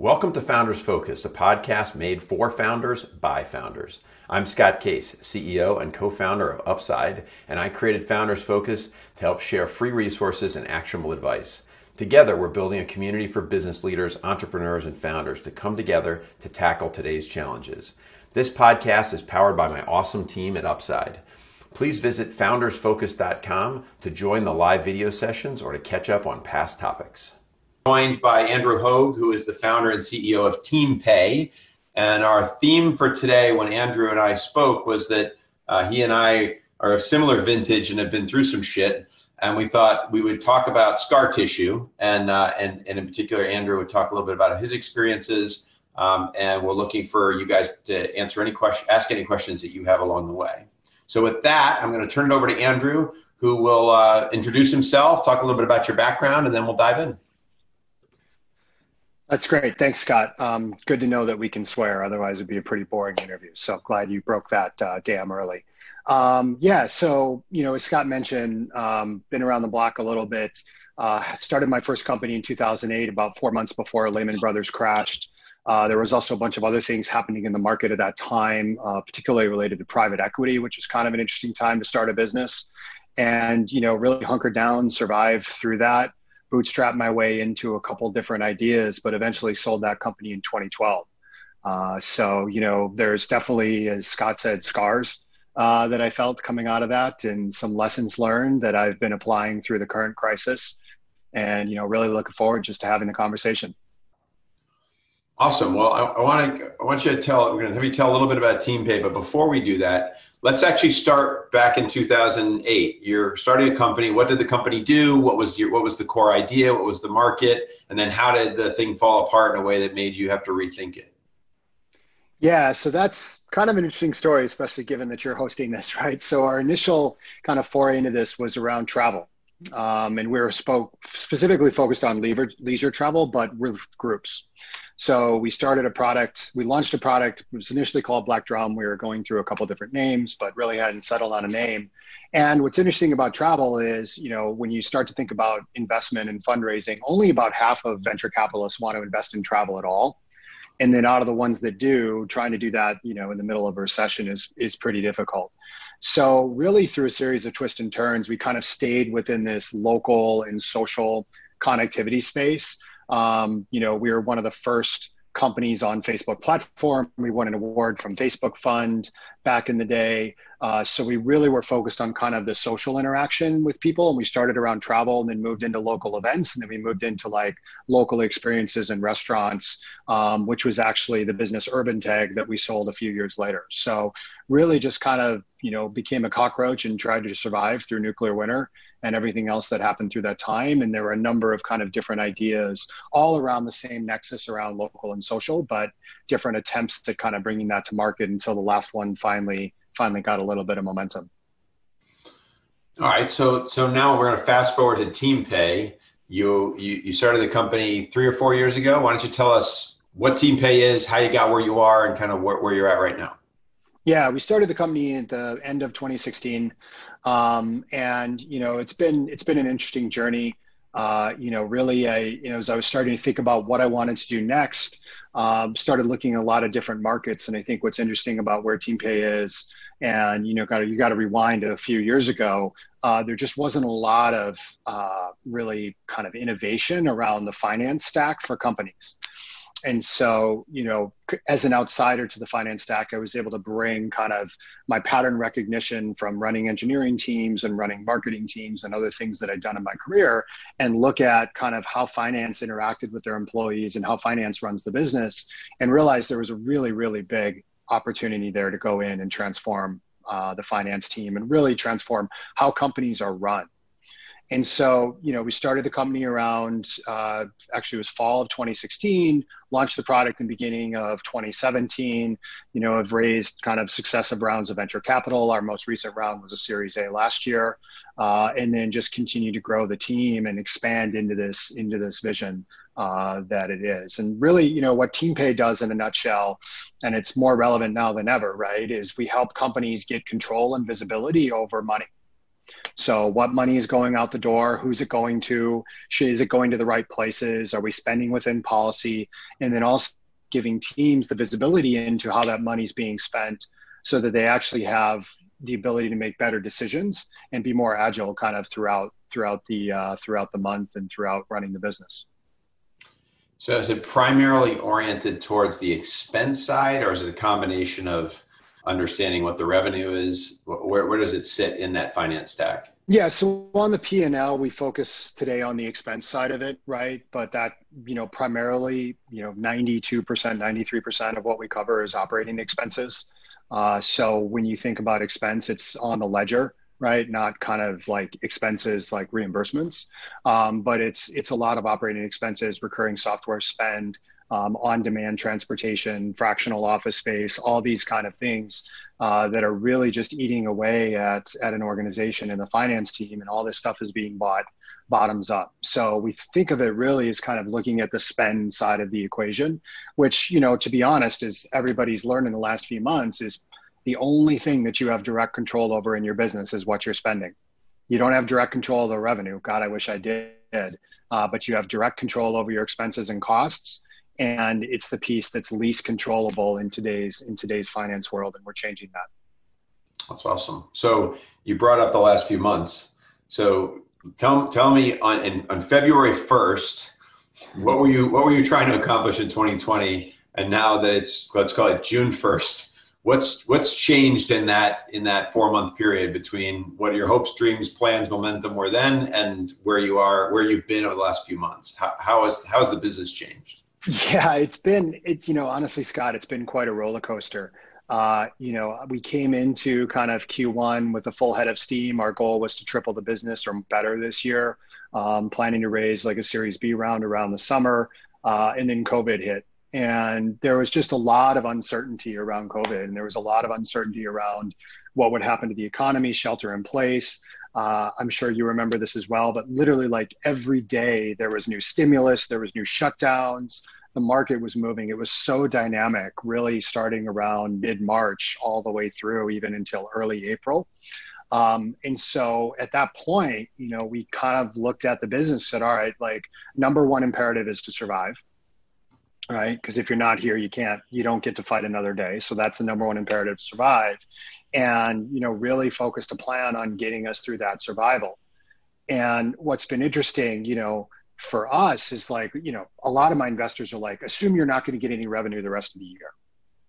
Welcome to Founders Focus, a podcast made for founders by founders. I'm Scott Case, CEO and co founder of Upside, and I created Founders Focus to help share free resources and actionable advice. Together, we're building a community for business leaders, entrepreneurs, and founders to come together to tackle today's challenges. This podcast is powered by my awesome team at Upside. Please visit foundersfocus.com to join the live video sessions or to catch up on past topics joined by Andrew Hogue, who is the founder and CEO of TeamPay. And our theme for today, when Andrew and I spoke, was that uh, he and I are a similar vintage and have been through some shit. And we thought we would talk about scar tissue, and uh, and and in particular, Andrew would talk a little bit about his experiences. Um, and we're looking for you guys to answer any question, ask any questions that you have along the way. So with that, I'm going to turn it over to Andrew, who will uh, introduce himself, talk a little bit about your background, and then we'll dive in. That's great. Thanks, Scott. Um, good to know that we can swear. Otherwise, it'd be a pretty boring interview. So glad you broke that uh, damn early. Um, yeah. So you know, as Scott mentioned, um, been around the block a little bit. Uh, started my first company in 2008, about four months before Lehman Brothers crashed. Uh, there was also a bunch of other things happening in the market at that time, uh, particularly related to private equity, which was kind of an interesting time to start a business. And you know, really hunkered down, survived through that bootstrapped my way into a couple different ideas, but eventually sold that company in 2012. Uh, so, you know, there's definitely, as Scott said, scars uh, that I felt coming out of that and some lessons learned that I've been applying through the current crisis. And, you know, really looking forward just to having the conversation. Awesome. Well, I, I want to I want you to tell we're going to have you tell a little bit about TeamPay, but before we do that, let's actually start back in 2008 you're starting a company. What did the company do? What was your what was the core idea? What was the market? And then how did the thing fall apart in a way that made you have to rethink it? Yeah so that's kind of an interesting story especially given that you're hosting this right? So our initial kind of foray into this was around travel um, and we were spoke specifically focused on leisure, leisure travel but with groups so we started a product, we launched a product, it was initially called Black Drum. We were going through a couple different names, but really hadn't settled on a name. And what's interesting about travel is, you know, when you start to think about investment and fundraising, only about half of venture capitalists want to invest in travel at all. And then out of the ones that do, trying to do that, you know, in the middle of a recession is is pretty difficult. So really through a series of twists and turns, we kind of stayed within this local and social connectivity space um, you know, we were one of the first companies on Facebook platform. We won an award from Facebook Fund back in the day. Uh, so we really were focused on kind of the social interaction with people, and we started around travel, and then moved into local events, and then we moved into like local experiences and restaurants, um, which was actually the business Urban Tag that we sold a few years later. So really, just kind of you know became a cockroach and tried to survive through nuclear winter and everything else that happened through that time. And there were a number of kind of different ideas all around the same nexus around local and social, but different attempts at kind of bringing that to market until the last one finally finally got a little bit of momentum. All right, so so now we're going to fast forward to TeamPay. You, you you started the company three or four years ago. Why don't you tell us what TeamPay is, how you got where you are, and kind of where, where you're at right now? Yeah, we started the company at the end of 2016, um, and you know it's been it's been an interesting journey. Uh, you know, really, I you know as I was starting to think about what I wanted to do next, um, started looking at a lot of different markets. And I think what's interesting about where TeamPay is, and you know, got you got to rewind a few years ago. Uh, there just wasn't a lot of uh, really kind of innovation around the finance stack for companies and so you know as an outsider to the finance stack i was able to bring kind of my pattern recognition from running engineering teams and running marketing teams and other things that i'd done in my career and look at kind of how finance interacted with their employees and how finance runs the business and realize there was a really really big opportunity there to go in and transform uh, the finance team and really transform how companies are run and so, you know, we started the company around, uh, actually, it was fall of 2016, launched the product in the beginning of 2017, you know, have raised kind of successive rounds of venture capital. Our most recent round was a Series A last year, uh, and then just continue to grow the team and expand into this, into this vision uh, that it is. And really, you know, what TeamPay does in a nutshell, and it's more relevant now than ever, right, is we help companies get control and visibility over money So, what money is going out the door? Who's it going to? Is it going to the right places? Are we spending within policy? And then also giving teams the visibility into how that money is being spent so that they actually have the ability to make better decisions and be more agile kind of throughout throughout the uh, throughout the month and throughout running the business. So is it primarily oriented towards the expense side, or is it a combination of understanding what the revenue is? Where, where does it sit in that finance stack? Yeah, so on the P and L, we focus today on the expense side of it, right? But that you know primarily, you know, ninety two percent, ninety three percent of what we cover is operating expenses. Uh, so when you think about expense, it's on the ledger, right? Not kind of like expenses like reimbursements, um, but it's it's a lot of operating expenses, recurring software spend, um, on-demand transportation, fractional office space, all these kind of things uh, that are really just eating away at at an organization and the finance team, and all this stuff is being bought bottoms up. So we think of it really as kind of looking at the spend side of the equation, which, you know, to be honest, as everybody's learned in the last few months, is the only thing that you have direct control over in your business is what you're spending. You don't have direct control of the revenue. God, I wish I did. Uh, but you have direct control over your expenses and costs. And it's the piece that's least controllable in today's in today's finance world, and we're changing that. That's awesome. So you brought up the last few months. So tell tell me on in, on February first, what were you what were you trying to accomplish in 2020? And now that it's let's call it June first, what's what's changed in that in that four month period between what your hopes, dreams, plans, momentum were then, and where you are, where you've been over the last few months? How how has how has the business changed? Yeah, it's been it's you know honestly, Scott, it's been quite a roller coaster. Uh, you know, we came into kind of Q1 with a full head of steam. Our goal was to triple the business or better this year. Um, planning to raise like a Series B round around the summer, uh, and then COVID hit, and there was just a lot of uncertainty around COVID, and there was a lot of uncertainty around what would happen to the economy, shelter in place. Uh, I'm sure you remember this as well, but literally, like every day, there was new stimulus, there was new shutdowns the market was moving. It was so dynamic, really starting around mid March all the way through, even until early April. Um, and so at that point, you know, we kind of looked at the business said, all right, like number one imperative is to survive. Right. Because if you're not here, you can't, you don't get to fight another day. So that's the number one imperative to survive. And, you know, really focused a plan on getting us through that survival. And what's been interesting, you know, for us is like, you know, a lot of my investors are like, assume you're not going to get any revenue the rest of the year.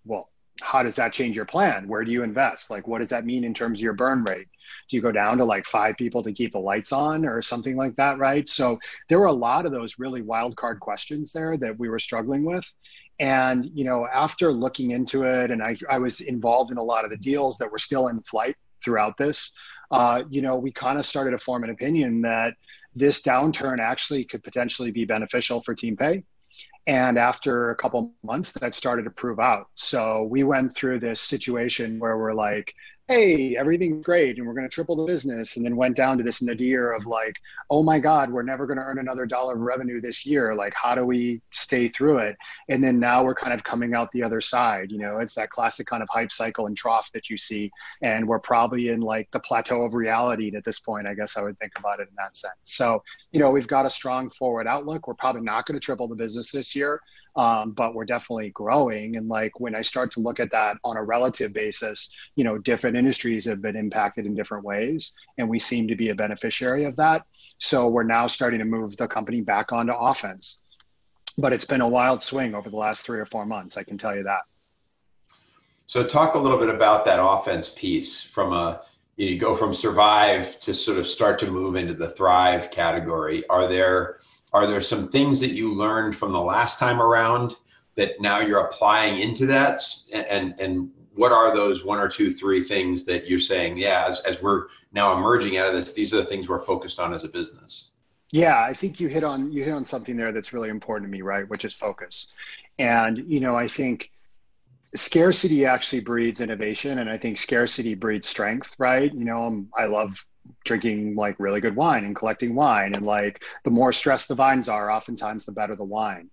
Well, how does that change your plan? Where do you invest? Like, what does that mean in terms of your burn rate? Do you go down to like five people to keep the lights on or something like that? Right. So there were a lot of those really wild card questions there that we were struggling with. And, you know, after looking into it, and I, I was involved in a lot of the deals that were still in flight throughout this, uh, you know, we kind of started to form an opinion that this downturn actually could potentially be beneficial for TeamPay. And after a couple months, that started to prove out. So we went through this situation where we're like, hey, everything's great and we're going to triple the business. And then went down to this nadir of like, oh my God, we're never going to earn another dollar of revenue this year. Like, how do we stay through it? And then now we're kind of coming out the other side. You know, it's that classic kind of hype cycle and trough that you see. And we're probably in like the plateau of reality at this point, I guess I would think about it in that sense. So, you know, we've got a strong forward outlook. We're probably not going to triple the business this year um, but we're definitely growing. And like when I start to look at that on a relative basis, you know, different industries have been impacted in different ways, and we seem to be a beneficiary of that. So we're now starting to move the company back onto offense. But it's been a wild swing over the last three or four months, I can tell you that. So talk a little bit about that offense piece from a you go from survive to sort of start to move into the thrive category. Are there are there some things that you learned from the last time around that now you're applying into that? And and what are those one or two three things that you're saying yeah as, as we're now emerging out of this these are the things we're focused on as a business yeah i think you hit on you hit on something there that's really important to me right which is focus. And you know i think scarcity actually breeds innovation and i think scarcity breeds strength right? You know um, i love drinking like really good wine and collecting wine and like the more stressed the vines are oftentimes the better the wine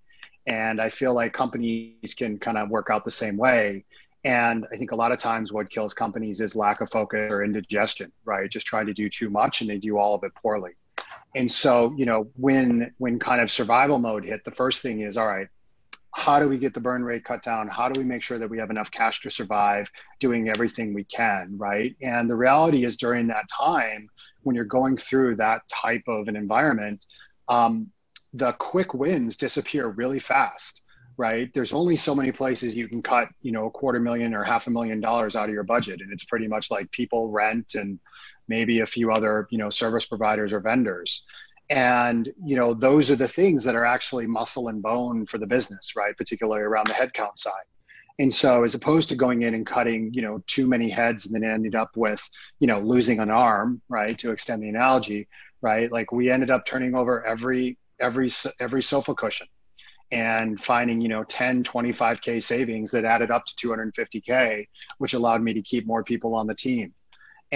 and i feel like companies can kind of work out the same way And I think a lot of times what kills companies is lack of focus or indigestion, right? Just trying to do too much and they do all of it poorly. And so, you know, when when kind of survival mode hit, the first thing is, all right, how do we get the burn rate cut down? How do we make sure that we have enough cash to survive doing everything we can, right? And the reality is during that time, when you're going through that type of an environment, um, the quick wins disappear really fast right there's only so many places you can cut you know a quarter million or half a million dollars out of your budget and it's pretty much like people rent and maybe a few other you know service providers or vendors and you know those are the things that are actually muscle and bone for the business right? Particularly around the headcount side. And so as opposed to going in and cutting you know too many heads and then ended up with you know losing an arm right to extend the analogy right? Like we ended up turning over every every every sofa cushion and finding you know 10 25k savings that added up to 250k which allowed me to keep more people on the team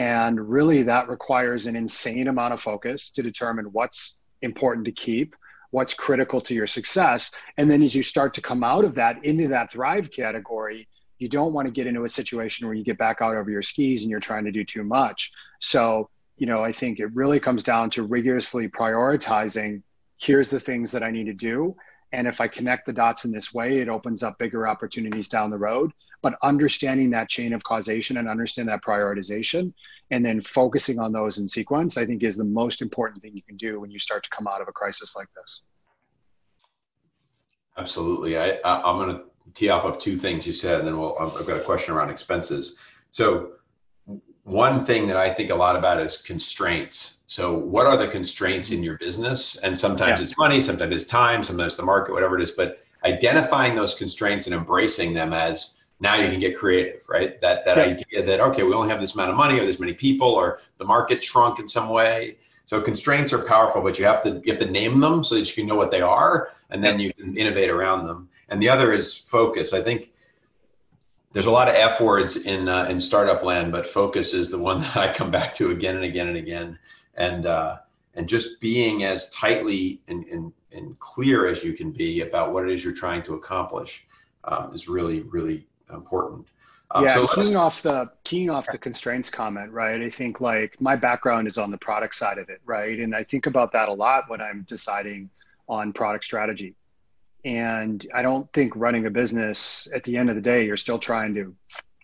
and really that requires an insane amount of focus to determine what's important to keep what's critical to your success. And then as you start to come out of that into that thrive category you don't want to get into a situation where you get back out over your skis and you're trying to do too much. So you know i think it really comes down to rigorously prioritizing here's the things that i need to do. And if I connect the dots in this way, it opens up bigger opportunities down the road. But understanding that chain of causation and understand that prioritization and then focusing on those in sequence, I think is the most important thing you can do when you start to come out of a crisis like this. Absolutely. I, I, am going to tee off of two things you said, and then we'll, I've got a question around expenses. So one thing that I think a lot about is constraints. So, what are the constraints in your business? And sometimes yeah. it's money, sometimes it's time, sometimes the market, whatever it is. But identifying those constraints and embracing them as now you can get creative, right? That that idea that okay, we only have this amount of money, or this many people, or the market shrunk in some way. So constraints are powerful, but you have to you have to name them so that you can know what they are, and then you can innovate around them. And the other is focus. I think there's a lot of F words in uh, in startup land, but focus is the one that I come back to again and again and again. And uh, and just being as tightly and, and, and clear as you can be about what it is you're trying to accomplish um, is really really important. Um, yeah, so keying off the keying off the constraints comment, right? I think like my background is on the product side of it, right? And I think about that a lot when I'm deciding on product strategy and I don't think running a business at the end of the day, you're still trying to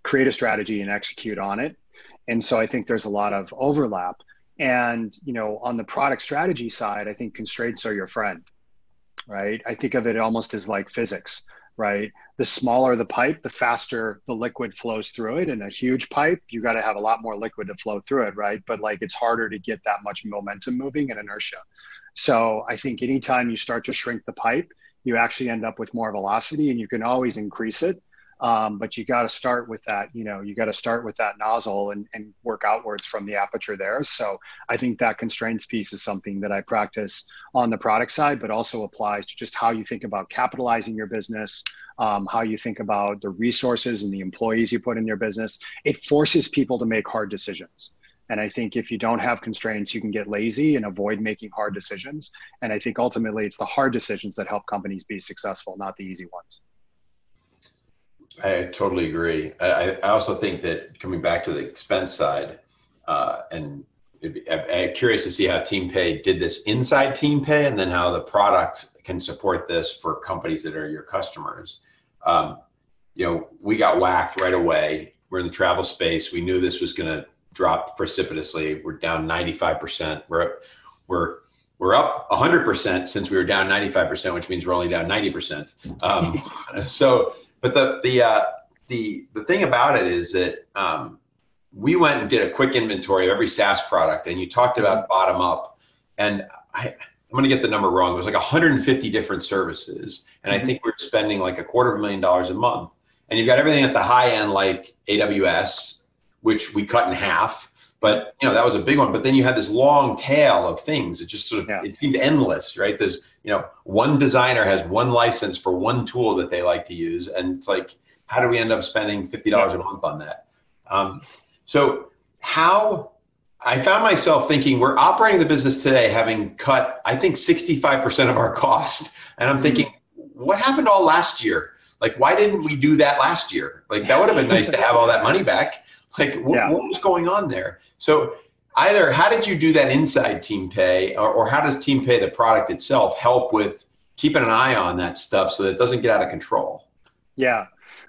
create a strategy and execute on it. And so I think there's a lot of overlap. And, you know, on the product strategy side, I think constraints are your friend, right? I think of it almost as like physics, right? The smaller the pipe, the faster the liquid flows through it. In a huge pipe, you got to have a lot more liquid to flow through it, right? But like it's harder to get that much momentum moving and inertia. So I think anytime you start to shrink the pipe, you actually end up with more velocity and you can always increase it. Um, but you got to start with that, you know, you got to start with that nozzle and, and work outwards from the aperture there. So I think that constraints piece is something that I practice on the product side, but also applies to just how you think about capitalizing your business, um, how you think about the resources and the employees you put in your business. It forces people to make hard decisions. And I think if you don't have constraints, you can get lazy and avoid making hard decisions. And I think ultimately it's the hard decisions that help companies be successful, not the easy ones. I totally agree. I, I also think that coming back to the expense side, uh, and I'm curious to see how TeamPay did this inside TeamPay and then how the product can support this for companies that are your customers. Um, you know, we got whacked right away. We're in the travel space. We knew this was going to drop precipitously. We're down 95%. We're we're we're up 100% since we were down 95%, which means we're only down 90%. Um, so, but the the uh, the the thing about it is that um, we went and did a quick inventory of every SaaS product, and you talked about bottom up, and I. I'm going to get the number wrong. It was like 150 different services, and I mm-hmm. think we we're spending like a quarter of a million dollars a month. And you've got everything at the high end, like AWS, which we cut in half. But you know that was a big one. But then you had this long tail of things. It just sort of yeah. it seemed endless, right? There's you know one designer has one license for one tool that they like to use, and it's like how do we end up spending fifty dollars yeah. a month on that? Um, so how I found myself thinking we're operating the business today having cut I think 65% of our cost, and I'm mm-hmm. thinking what happened all last year? Like, why didn't we do that last year? Like, that would have been nice to have all that money back. Like, wh- yeah. what was going on there? So, either how did you do that inside TeamPay, or, or how does TeamPay, the product itself, help with keeping an eye on that stuff so that it doesn't get out of control? Yeah.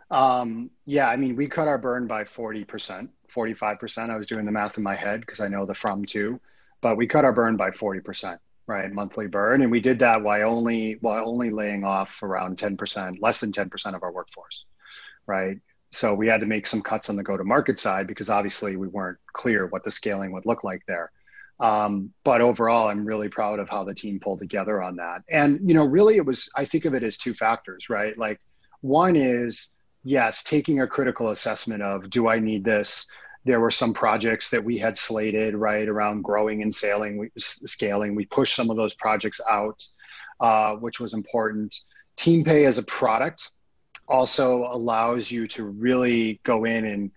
Um, yeah, I mean, we cut our burn by 40%, 45%. I was doing the math in my head because I know the from too, but we cut our burn by 40%, right? Monthly burn. And we did that while only, while only laying off around 10%, less than 10% of our workforce, right? So we had to make some cuts on the go to market side because obviously we weren't clear what the scaling would look like there. Um, but overall, I'm really proud of how the team pulled together on that. And, you know, really it was, I think of it as two factors, right? Like one is, yes, taking a critical assessment of do I need this? There were some projects that we had slated right around growing and sailing, we, scaling. We pushed some of those projects out, uh, which was important. TeamPay as a product also allows you to really go in and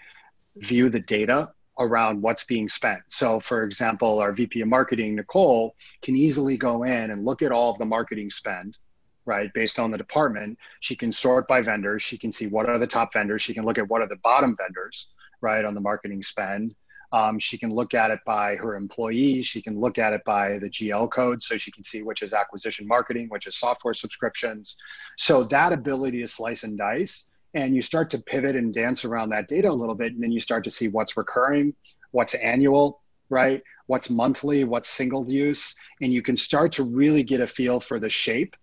view the data around what's being spent. So, for example, our VP of marketing, Nicole, can easily go in and look at all of the marketing spend right based on the department she can sort by vendors she can see what are the top vendors she can look at what are the bottom vendors right on the marketing spend. Um, she can look at it by her employees. She can look at it by the gl code so she can see which is acquisition marketing which is software subscriptions. So that ability to slice and dice and you start to pivot and dance around that data a little bit and then you start to see what's recurring what's annual right? What's monthly what's single use and you can start to really get a feel for the shape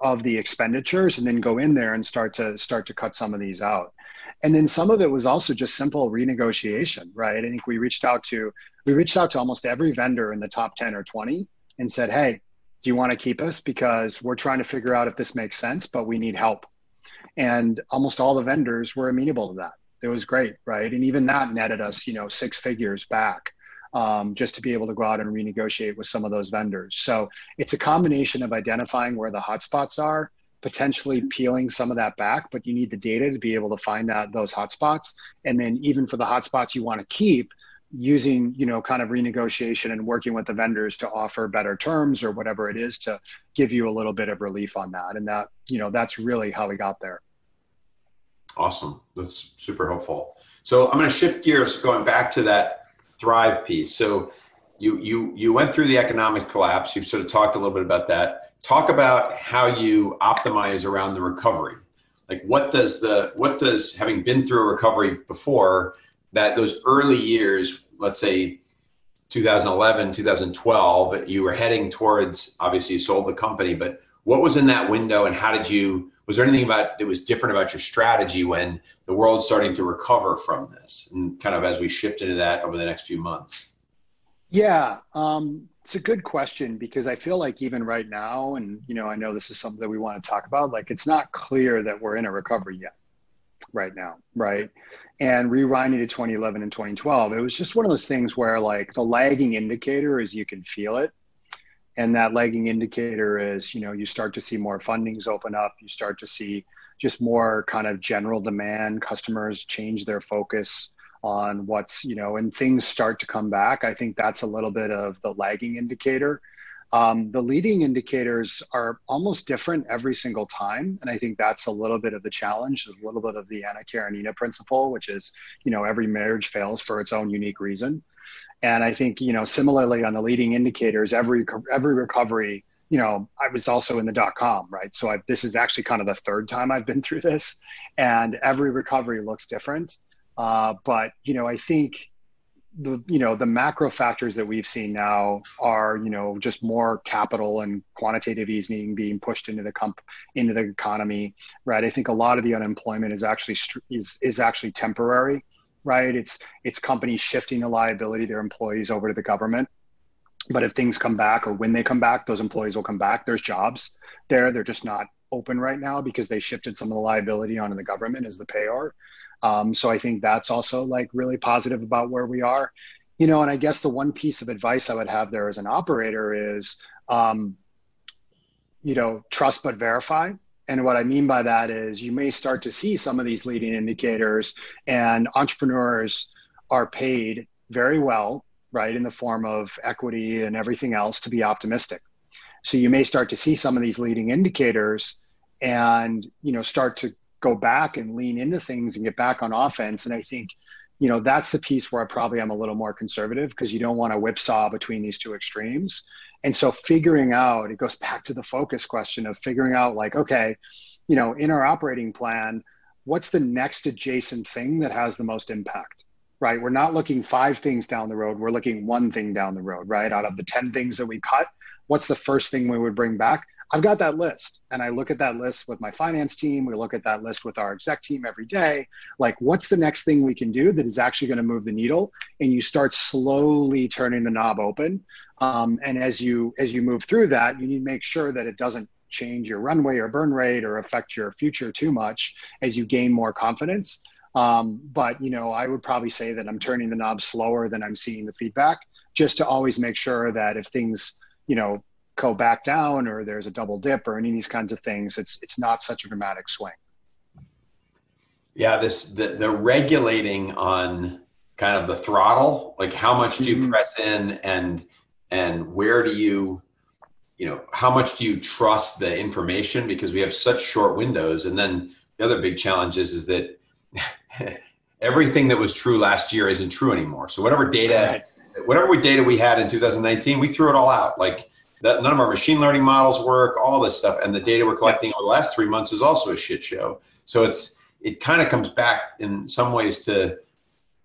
of the expenditures and then go in there and start to start to cut some of these out and then some of it was also just simple renegotiation right? I think we reached out to we reached out to almost every vendor in the top 10 or 20 and said hey do you want to keep us? Because we're trying to figure out if this makes sense but we need help. And almost all the vendors were amenable to that. It was great right? And even that netted us you know six figures back um, just to be able to go out and renegotiate with some of those vendors. So it's a combination of identifying where the hotspots are, potentially peeling some of that back, but you need the data to be able to find that those hotspots. And then even for the hotspots you want to keep, using you know kind of renegotiation and working with the vendors to offer better terms or whatever it is to give you a little bit of relief on that and that you know that's really how we got there awesome that's super helpful so i'm going to shift gears going back to that thrive piece. So you you you went through the economic collapse. You've sort of talked a little bit about that. Talk about how you optimize around the recovery. Like what does the what does having been through a recovery before that those early years, let's say 2011, 2012, you were heading towards obviously you sold the company, but what was in that window and how did you was there anything about that was different about your strategy when the world's starting to recover from this and kind of as we shift into that over the next few months yeah um, it's a good question because i feel like even right now and you know i know this is something that we want to talk about like it's not clear that we're in a recovery yet right now right? And rewinding to 2011 and 2012 it was just one of those things where like the lagging indicator is you can feel it. And that lagging indicator is you know you start to see more fundings open up you start to see just more kind of general demand customers change their focus on what's you know and things start to come back i think that's a little bit of the lagging indicator um, the leading indicators are almost different every single time and i think that's a little bit of the challenge a little bit of the anna karenina principle which is you know every marriage fails for its own unique reason and I think, you know, similarly on the leading indicators, every every recovery, you know, I was also in the dot com, right? So I, this is actually kind of the third time I've been through this, and every recovery looks different. Uh, but you know, I think the you know the macro factors that we've seen now are you know just more capital and quantitative easing being pushed into the comp into the economy right i think a lot of the unemployment is actually is is actually temporary right? It's it's companies shifting the liability their employees over to the government. But if things come back or when they come back, those employees will come back. There's jobs there. They're just not open right now because they shifted some of the liability onto the government as the payer. Um, so I think that's also like really positive about where we are. You know, and I guess the one piece of advice I would have there as an operator is, um, you know, trust but verify and what I mean by that is you may start to see some of these leading indicators, and entrepreneurs are paid very well, right, in the form of equity and everything else to be optimistic. So you may start to see some of these leading indicators and you know start to go back and lean into things and get back on offense. And I think, you know, that's the piece where I probably am a little more conservative because you don't want to whipsaw between these two extremes. And so figuring out, it goes back to the focus question of figuring out like, okay, you know, in our operating plan, what's the next adjacent thing that has the most impact? Right. We're not looking five things down the road. We're looking one thing down the road, right? Out of the 10 things that we cut, what's the first thing we would bring back? I've got that list and I look at that list with my finance team. We look at that list with our exec team every day. Like, what's the next thing we can do that is actually going to move the needle? And you start slowly turning the knob open. Um, and as you as you move through that, you need to make sure that it doesn't change your runway or burn rate or affect your future too much as you gain more confidence. Um, but you know, I would probably say that I'm turning the knob slower than I'm seeing the feedback, just to always make sure that if things, you know, go back down or there's a double dip or any of these kinds of things, it's it's not such a dramatic swing. Yeah, this the the regulating on kind of the throttle, like how much do you mm-hmm. press in and and where do you you know how much do you trust the information because we have such short windows and then the other big challenge is is that everything that was true last year isn't true anymore so whatever data right. whatever data we had in 2019 we threw it all out like that, none of our machine learning models work all this stuff and the data we're collecting over the last three months is also a shit show so it's it kind of comes back in some ways to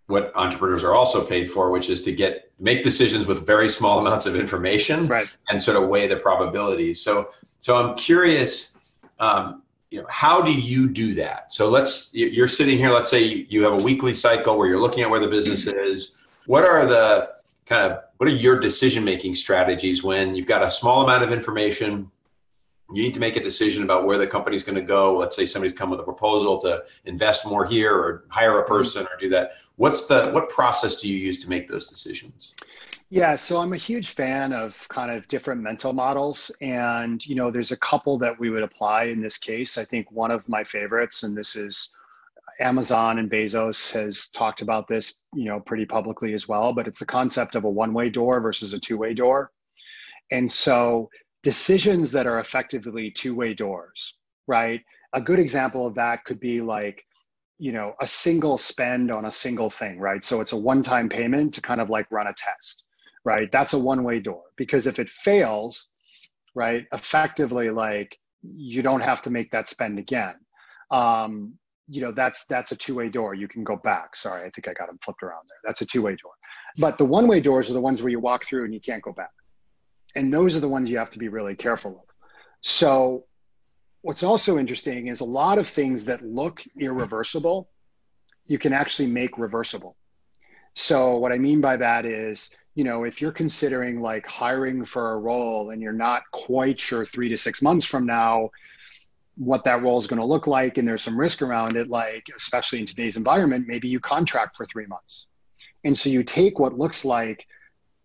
what entrepreneurs are also paid for, which is to get make decisions with very small amounts of information right. and sort of weigh the probabilities. So, so I'm curious, um, you know, how do you do that? So let's you're sitting here. Let's say you have a weekly cycle where you're looking at where the business is. What are the kind of what are your decision making strategies when you've got a small amount of information you need to make a decision about where the company's going to go. Let's say somebody's come with a proposal to invest more here or hire a person or do that. What's the what process do you use to make those decisions? Yeah, so I'm a huge fan of kind of different mental models and you know there's a couple that we would apply in this case. I think one of my favorites and this is Amazon and Bezos has talked about this, you know, pretty publicly as well, but it's the concept of a one-way door versus a two-way door. And so decisions that are effectively two-way doors right? A good example of that could be like you know a single spend on a single thing right? So it's a one-time payment to kind of like run a test right? That's a one-way door because if it fails right effectively like you don't have to make that spend again. Um, you know that's that's a two-way door. You can go back. Sorry i think i got them flipped around there. That's a two-way door. But the one-way doors are the ones where you walk through and you can't go back. And those are the ones you have to be really careful of. So, what's also interesting is a lot of things that look irreversible, you can actually make reversible. So, what I mean by that is, you know, if you're considering like hiring for a role and you're not quite sure three to six months from now what that role is going to look like and there's some risk around it, like, especially in today's environment, maybe you contract for three months. And so you take what looks like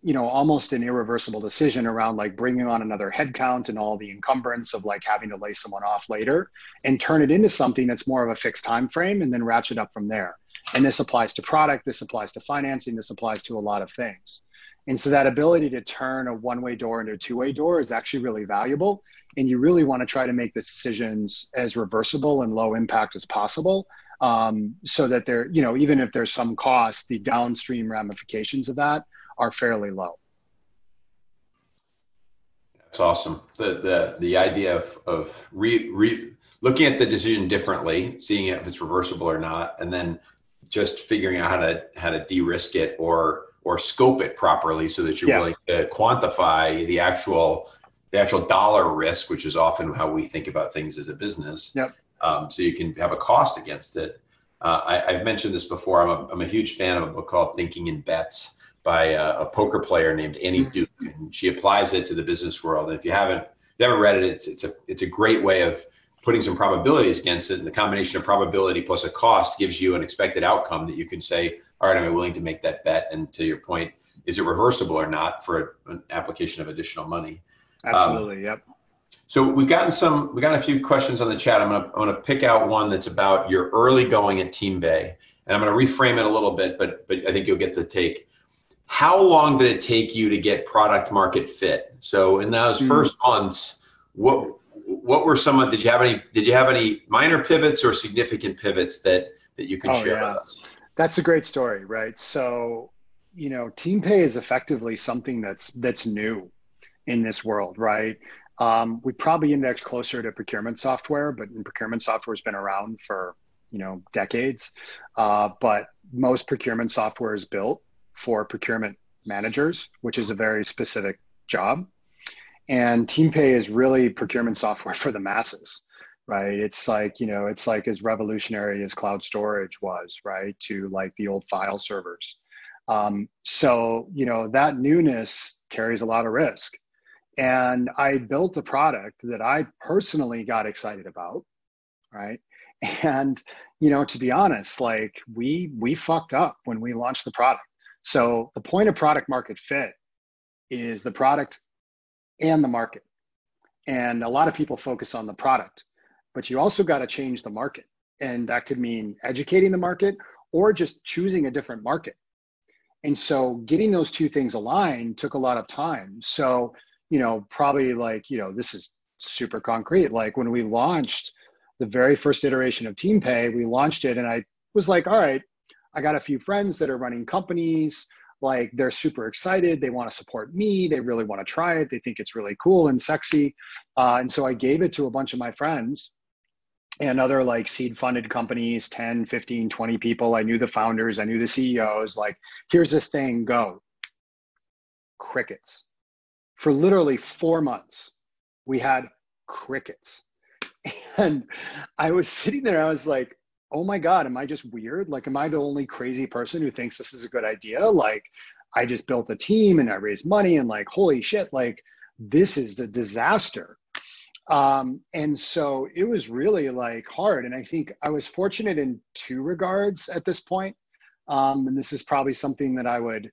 you know almost an irreversible decision around like bringing on another headcount and all the encumbrance of like having to lay someone off later and turn it into something that's more of a fixed time frame and then ratchet up from there. And this applies to product this applies to financing this applies to a lot of things. And so that ability to turn a one-way door into a two-way door is actually really valuable and you really want to try to make the decisions as reversible and low impact as possible um, so that there you know even if there's some cost the downstream ramifications of that are fairly low. That's awesome. The the the idea of of re, re, looking at the decision differently, seeing if it's reversible or not, and then just figuring out how to how to de-risk it or or scope it properly so that you're yeah. willing to quantify the actual the actual dollar risk, which is often how we think about things as a business. Yep. Um, so you can have a cost against it. Uh, I, have mentioned this before. I'm a, I'm a huge fan of a book called Thinking in Bets by a, a poker player named Annie mm-hmm. Duke, and she applies it to the business world. And if you haven't if you haven't read it, it's it's a it's a great way of putting some probabilities against it. And the combination of probability plus a cost gives you an expected outcome that you can say, all right, I'm willing to make that bet? And to your point, is it reversible or not for an application of additional money? Absolutely. Um, yep. So we've gotten some, we got a few questions on the chat. I'm gonna, I'm gonna pick out one that's about your early going at TeamPay, and I'm gonna reframe it a little bit, but but I think you'll get the take how long did it take you to get product market fit? So in those mm. first months, what what were some of? Did you have any? Did you have any minor pivots or significant pivots that that you can oh, share yeah. with us? That's a great story, right? So, you know, TeamPay is effectively something that's that's new in this world, right? Um, we probably index closer to procurement software, but procurement software has been around for you know decades. Uh, but most procurement software is built for procurement managers, which is a very specific job. And TeamPay is really procurement software for the masses, right? It's like, you know, it's like as revolutionary as cloud storage was, right? To like the old file servers. Um, so, you know, that newness carries a lot of risk. And I built a product that I personally got excited about, right? And, you know, to be honest, like we we fucked up when we launched the product. So the point of product market fit is the product and the market. And a lot of people focus on the product, but you also got to change the market. And that could mean educating the market or just choosing a different market. And so getting those two things aligned took a lot of time. So, you know, probably like, you know, this is super concrete. Like when we launched the very first iteration of TeamPay, we launched it and I was like, all right, I got a few friends that are running companies. Like they're super excited. They want to support me. They really want to try it. They think it's really cool and sexy. Uh, and so i gave it to a bunch of my friends and other like seed funded companies 10 15 20 people. I knew the founders. I knew the ceos like here's this thing. Go. Crickets for literally four months we had crickets and i was sitting there i was like oh my God, am I just weird? Like, am I the only crazy person who thinks this is a good idea? Like, I just built a team and I raised money and like, holy shit, like, this is a disaster. Um, and so it was really like hard. And I think I was fortunate in two regards at this point. Um, and this is probably something that I would,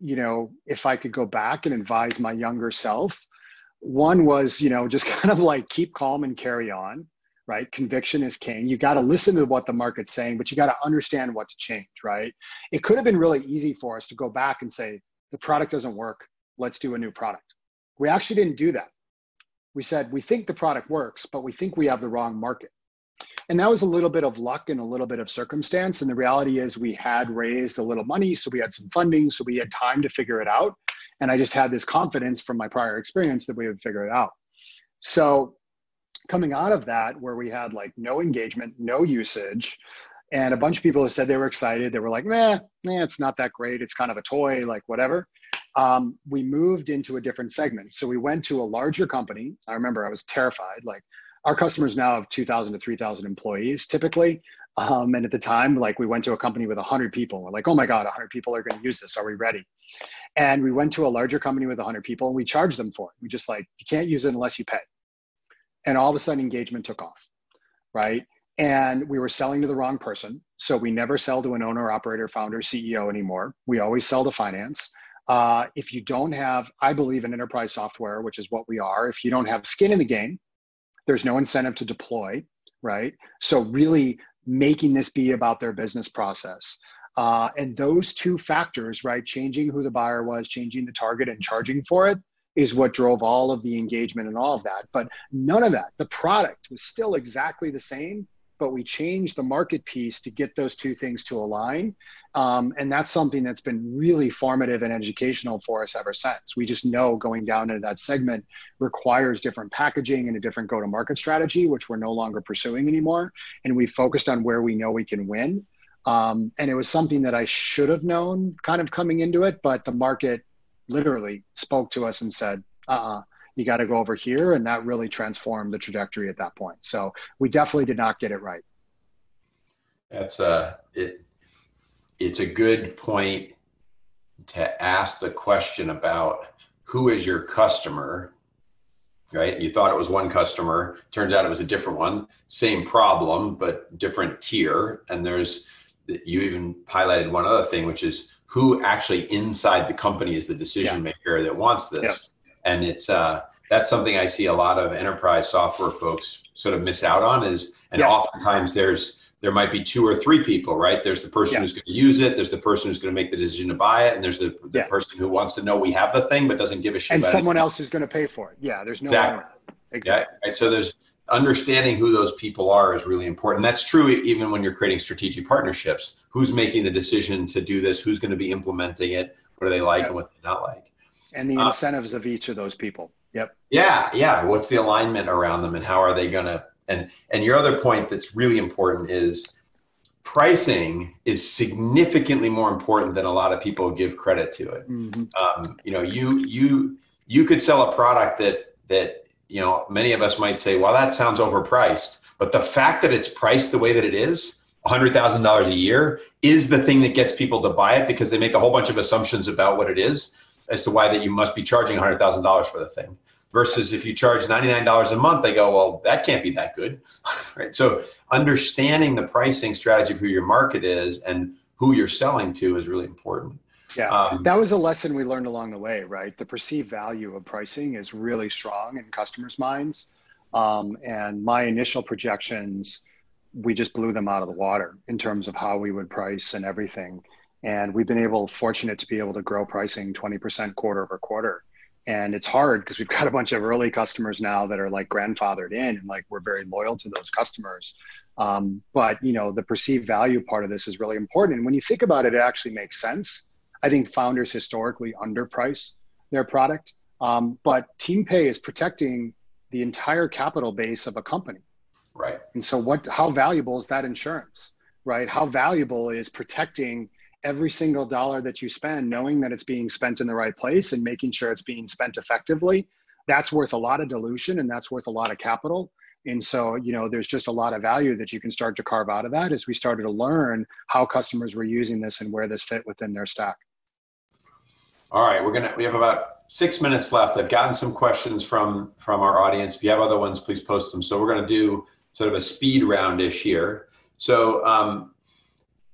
you know, if I could go back and advise my younger self. One was, you know, just kind of like keep calm and carry on right? Conviction is king. You got to listen to what the market's saying, but you got to understand what to change, right? It could have been really easy for us to go back and say, the product doesn't work. Let's do a new product. We actually didn't do that. We said, we think the product works, but we think we have the wrong market. And that was a little bit of luck and a little bit of circumstance. And the reality is, we had raised a little money, so we had some funding, so we had time to figure it out. And I just had this confidence from my prior experience that we would figure it out. So coming out of that where we had like no engagement no usage and a bunch of people said they were excited they were like nah, nah it's not that great it's kind of a toy like whatever um, we moved into a different segment so we went to a larger company i remember i was terrified like our customers now have 2000 to 3000 employees typically. Um, and at the time like we went to a company with 100 people. We're like oh my god 100 people are going to use this. Are we ready? And we went to a larger company with 100 people and we charged them for it. We just like you can't use it unless you pay. And all of a sudden engagement took off right? And we were selling to the wrong person. So we never sell to an owner operator founder ceo anymore. We always sell to finance. Uh, if you don't have i believe in enterprise software which is what we are. If you don't have skin in the game there's no incentive to deploy right so really making this be about their business process uh, and those two factors right changing who the buyer was changing the target and charging for it is what drove all of the engagement and all of that. But none of that, the product was still exactly the same, but we changed the market piece to get those two things to align. Um, and that's something that's been really formative and educational for us ever since. We just know going down into that segment requires different packaging and a different go to market strategy, which we're no longer pursuing anymore. And we focused on where we know we can win. Um, and it was something that I should have known kind of coming into it, but the market literally spoke to us and said, uh-uh, you got to go over here. And that really transformed the trajectory at that point. So we definitely did not get it right. That's a, uh, it, it's a good point to ask the question about who is your customer right you thought it was one customer turns out it was a different one same problem but different tier and there's you even highlighted one other thing which is who actually inside the company is the decision yeah. maker that wants this. Yeah. And it's uh, that's something I see a lot of enterprise software folks sort of miss out on is, and yeah. oftentimes there's there might be two or three people, right? There's the person who's going to use it. There's the person who's going to make the decision to buy it, and there's the, the person who wants to know we have the thing but doesn't give a shit. About it. And someone else is going to pay for it. Yeah, there's no exactly. exactly. Yeah, right. So there's understanding who those people are is really important. That's true even when you're creating strategic partnerships. Who's making the decision to do this? Who's going to be implementing it? What do they like and what they not like? And the uh, incentives of each of those people. Yep. Yeah, yeah. What's the alignment around them, and how are they going to? And and your other point that's really important is pricing is significantly more important than a lot of people give credit to it. Mm-hmm. Um, you know, you you you could sell a product that that you know many of us might say, well, that sounds overpriced. But the fact that it's priced the way that it is, $100,000 a year, is the thing that gets people to buy it because they make a whole bunch of assumptions about what it is as to why that you must be charging $100,000 for the thing versus if you charge $99 a month they go well that can't be that good. Right? So understanding the pricing strategy of who your market is and who you're selling to is really important. Yeah. Um, that was a lesson we learned along the way right? The perceived value of pricing is really strong in customers minds. Um, and my initial projections we just blew them out of the water in terms of how we would price and everything and we've been able fortunate to be able to grow pricing 20% quarter over quarter. And it's hard because we've got a bunch of early customers now that are like grandfathered in and like we're very loyal to those customers. Um, but you know the perceived value part of this is really important. And when you think about it it actually makes sense. I think founders historically underprice their product. Um, but TeamPay is protecting the entire capital base of a company. Right. And so what how valuable is that insurance right? How valuable is protecting every single dollar that you spend, knowing that it's being spent in the right place and making sure it's being spent effectively, that's worth a lot of dilution and that's worth a lot of capital. And so, you know, there's just a lot of value that you can start to carve out of that as we started to learn how customers were using this and where this fit within their stack. All right, we're gonna we have about six minutes left. I've gotten some questions from from our audience. If you have other ones, please post them. So we're gonna do sort of a speed roundish here. So um,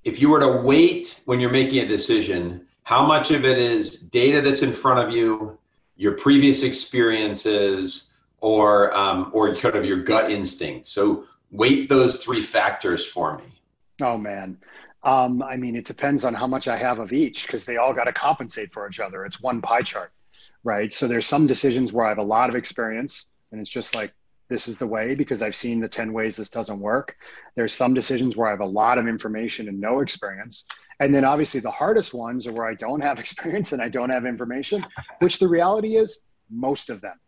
if you were to weight when you're making a decision, how much of it is data that's in front of you, your previous experiences, or um, or kind of your gut instinct? So weight those three factors for me. Oh man. Um, I mean, it depends on how much I have of each because they all got to compensate for each other. It's one pie chart, right? So there's some decisions where I have a lot of experience and it's just like this is the way because I've seen the 10 ways this doesn't work. There's some decisions where I have a lot of information and no experience. And then obviously the hardest ones are where I don't have experience and I don't have information, which the reality is most of them,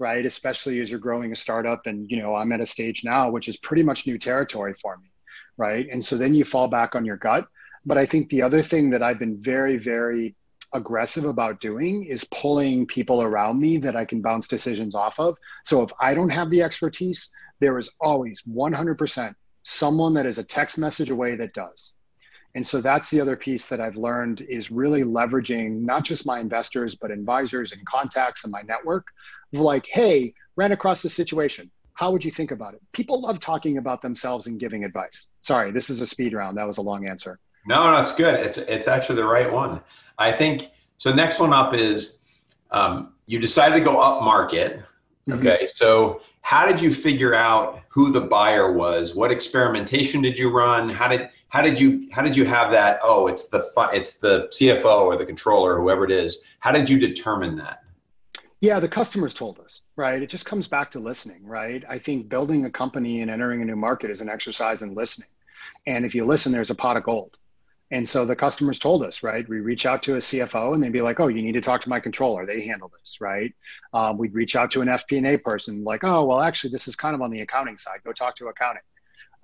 right? Especially as you're growing a startup and, you know, I'm at a stage now, which is pretty much new territory for me, right? And so then you fall back on your gut. But I think the other thing that I've been very, very aggressive about doing is pulling people around me that I can bounce decisions off of. So if I don't have the expertise, there is always 100% someone that is a text message away that does. And so that's the other piece that I've learned is really leveraging not just my investors, but advisors and contacts in my network like, hey, ran across this situation. How would you think about it? People love talking about themselves and giving advice. Sorry, this is a speed round. That was a long answer. No, no, it's good. It's it's actually the right one. I think so. Next one up is um, you decided to go up market. Mm-hmm. Okay, mm-hmm. so how did you figure out who the buyer was? What experimentation did you run? How did how did you how did you have that? Oh, it's the it's the CFO or the controller, whoever it is. How did you determine that? Yeah, the customers told us, right? It just comes back to listening, right? I think building a company and entering a new market is an exercise in listening. And if you listen, there's a pot of gold and so the customers told us, right? We reach out to a CFO and they'd be like, "Oh, you need to talk to my controller. They handle this, right?" Um, we'd reach out to an FP&A person, like, "Oh, well, actually, this is kind of on the accounting side. Go talk to accounting."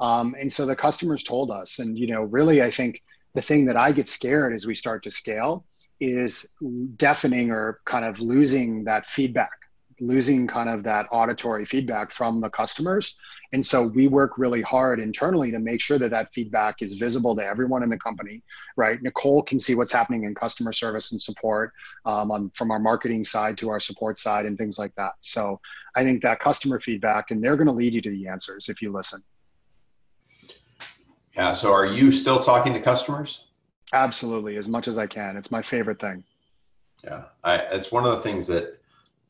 Um, and so the customers told us, and you know, really, I think the thing that I get scared as we start to scale is deafening or kind of losing that feedback losing kind of that auditory feedback from the customers. And so we work really hard internally to make sure that that feedback is visible to everyone in the company, right? Nicole can see what's happening in customer service and support um, on, from our marketing side to our support side and things like that. So I think that customer feedback, and they're going to lead you to the answers if you listen. Yeah. So are you still talking to customers? Absolutely, as much as I can. It's my favorite thing. Yeah, I, it's one of the things that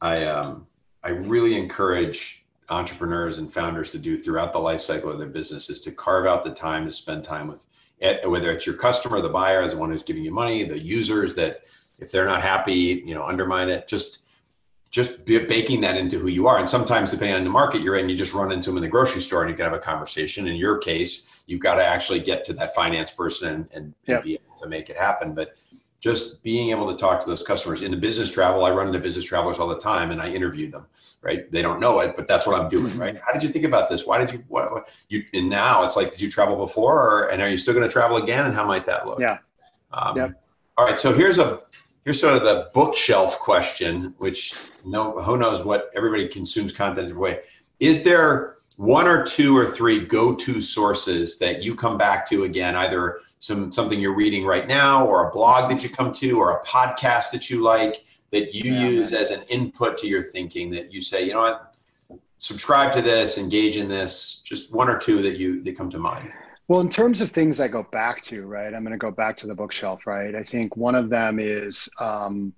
I um, I really encourage entrepreneurs and founders to do throughout the life cycle of their business is to carve out the time to spend time with it, whether it's your customer, the buyer, the one who's giving you money, the users that if they're not happy, you know, undermine it. Just just baking that into who you are. And sometimes, depending on the market you're in, you just run into them in the grocery store and you can have a conversation. In your case, you've got to actually get to that finance person and, and, yep. and be able to make it happen. But just being able to talk to those customers in the business travel, I run into business travelers all the time and I interview them, right? They don't know it, but that's what I'm doing, mm-hmm. right? How did you think about this? Why did you, what, what you, and now it's like, did you travel before or, and are you still going to travel again? And how might that look? Yeah. Um, yep. All right. So here's a, here's sort of the bookshelf question, which no, who knows what everybody consumes content in a way. Is there one or two or three go-to sources that you come back to again, either some something you're reading right now, or a blog that you come to, or a podcast that you like that you yeah, use man. as an input to your thinking that you say, you know what, subscribe to this, engage in this. Just one or two that you that come to mind. Well, in terms of things I go back to, right? I'm going to go back to the bookshelf, right? I think one of them is um,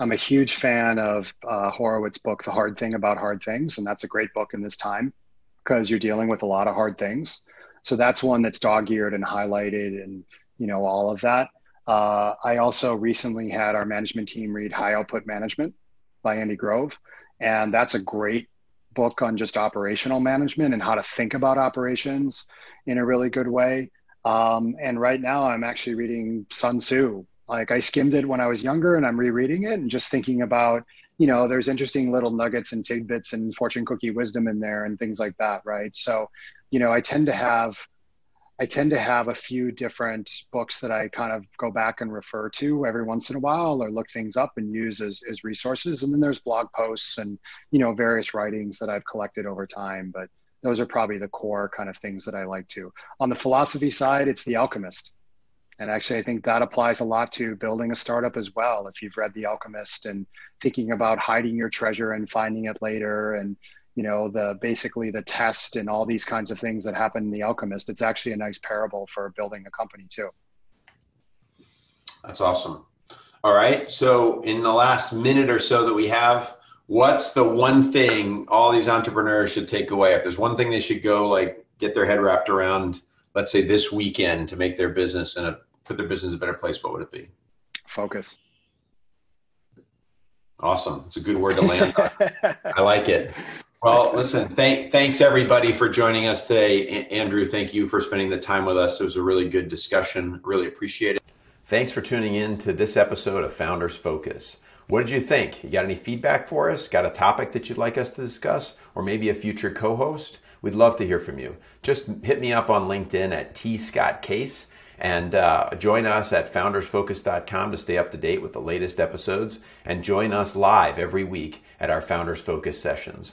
I'm a huge fan of uh, Horowitz's book, The Hard Thing About Hard Things, and that's a great book in this time because you're dealing with a lot of hard things. So that's one that's dog-eared and highlighted, and you know all of that. Uh, I also recently had our management team read High Output Management by Andy Grove, and that's a great book on just operational management and how to think about operations in a really good way. Um, and right now, I'm actually reading Sun Tzu. Like I skimmed it when I was younger, and I'm rereading it and just thinking about, you know, there's interesting little nuggets and tidbits and fortune cookie wisdom in there and things like that, right? So, you know, I tend to have, I tend to have a few different books that I kind of go back and refer to every once in a while, or look things up and use as as resources. And then there's blog posts and you know various writings that I've collected over time, but those are probably the core kind of things that I like to. On the philosophy side, it's The Alchemist. And actually, I think that applies a lot to building a startup as well. If you've read The Alchemist and thinking about hiding your treasure and finding it later, and you know the basically the test and all these kinds of things that happen in The Alchemist, it's actually a nice parable for building a company too. That's awesome. All right. So in the last minute or so that we have, what's the one thing all these entrepreneurs should take away? If there's one thing they should go like get their head wrapped around, let's say this weekend to make their business and put their business in a better place, what would it be? Focus. Awesome. It's a good word to land on. I like it. Well, listen, thank, thanks everybody for joining us today. Andrew, thank you for spending the time with us. It was a really good discussion. Really appreciate it. Thanks for tuning in to this episode of Founders Focus. What did you think? You got any feedback for us? Got a topic that you'd like us to discuss? Or maybe a future co host? We'd love to hear from you. Just hit me up on LinkedIn at T. Scott Case and uh, join us at foundersfocus.com to stay up to date with the latest episodes and join us live every week at our Founders Focus sessions.